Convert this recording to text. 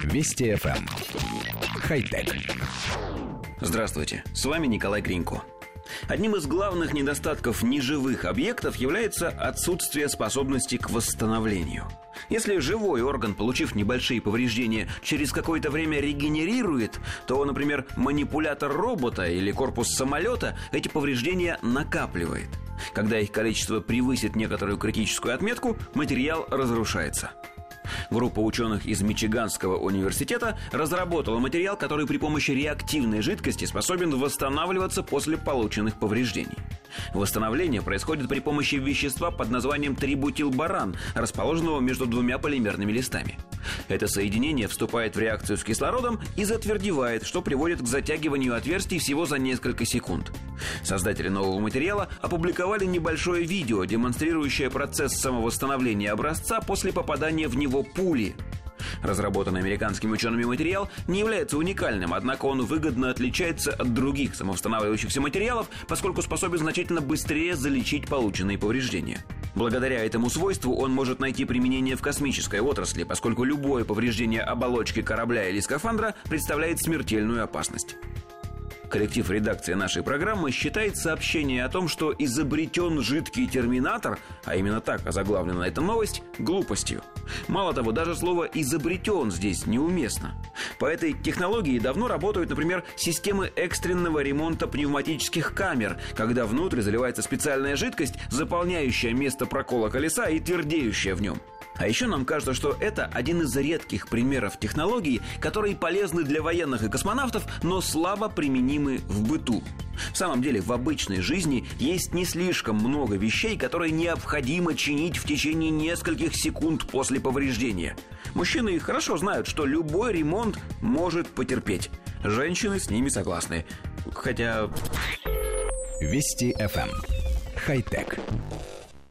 Вести FM. Эм. Хай-тек. Здравствуйте, с вами Николай Гринько. Одним из главных недостатков неживых объектов является отсутствие способности к восстановлению. Если живой орган, получив небольшие повреждения, через какое-то время регенерирует, то, например, манипулятор робота или корпус самолета эти повреждения накапливает. Когда их количество превысит некоторую критическую отметку, материал разрушается – Группа ученых из Мичиганского университета разработала материал, который при помощи реактивной жидкости способен восстанавливаться после полученных повреждений. Восстановление происходит при помощи вещества под названием трибутилбаран, расположенного между двумя полимерными листами. Это соединение вступает в реакцию с кислородом и затвердевает, что приводит к затягиванию отверстий всего за несколько секунд. Создатели нового материала опубликовали небольшое видео, демонстрирующее процесс самовосстановления образца после попадания в него пули. Разработанный американскими учеными материал не является уникальным, однако он выгодно отличается от других самовосстанавливающихся материалов, поскольку способен значительно быстрее залечить полученные повреждения. Благодаря этому свойству он может найти применение в космической отрасли, поскольку любое повреждение оболочки корабля или скафандра представляет смертельную опасность. Коллектив редакции нашей программы считает сообщение о том, что изобретен жидкий терминатор, а именно так озаглавлена эта новость, глупостью. Мало того, даже слово «изобретен» здесь неуместно. По этой технологии давно работают, например, системы экстренного ремонта пневматических камер, когда внутрь заливается специальная жидкость, заполняющая место прокола колеса и твердеющая в нем. А еще нам кажется, что это один из редких примеров технологий, которые полезны для военных и космонавтов, но слабо применимы в быту. В самом деле, в обычной жизни есть не слишком много вещей, которые необходимо чинить в течение нескольких секунд после повреждения. Мужчины хорошо знают, что любой ремонт может потерпеть. Женщины с ними согласны. Хотя... Вести FM. Эм. Хай-тек.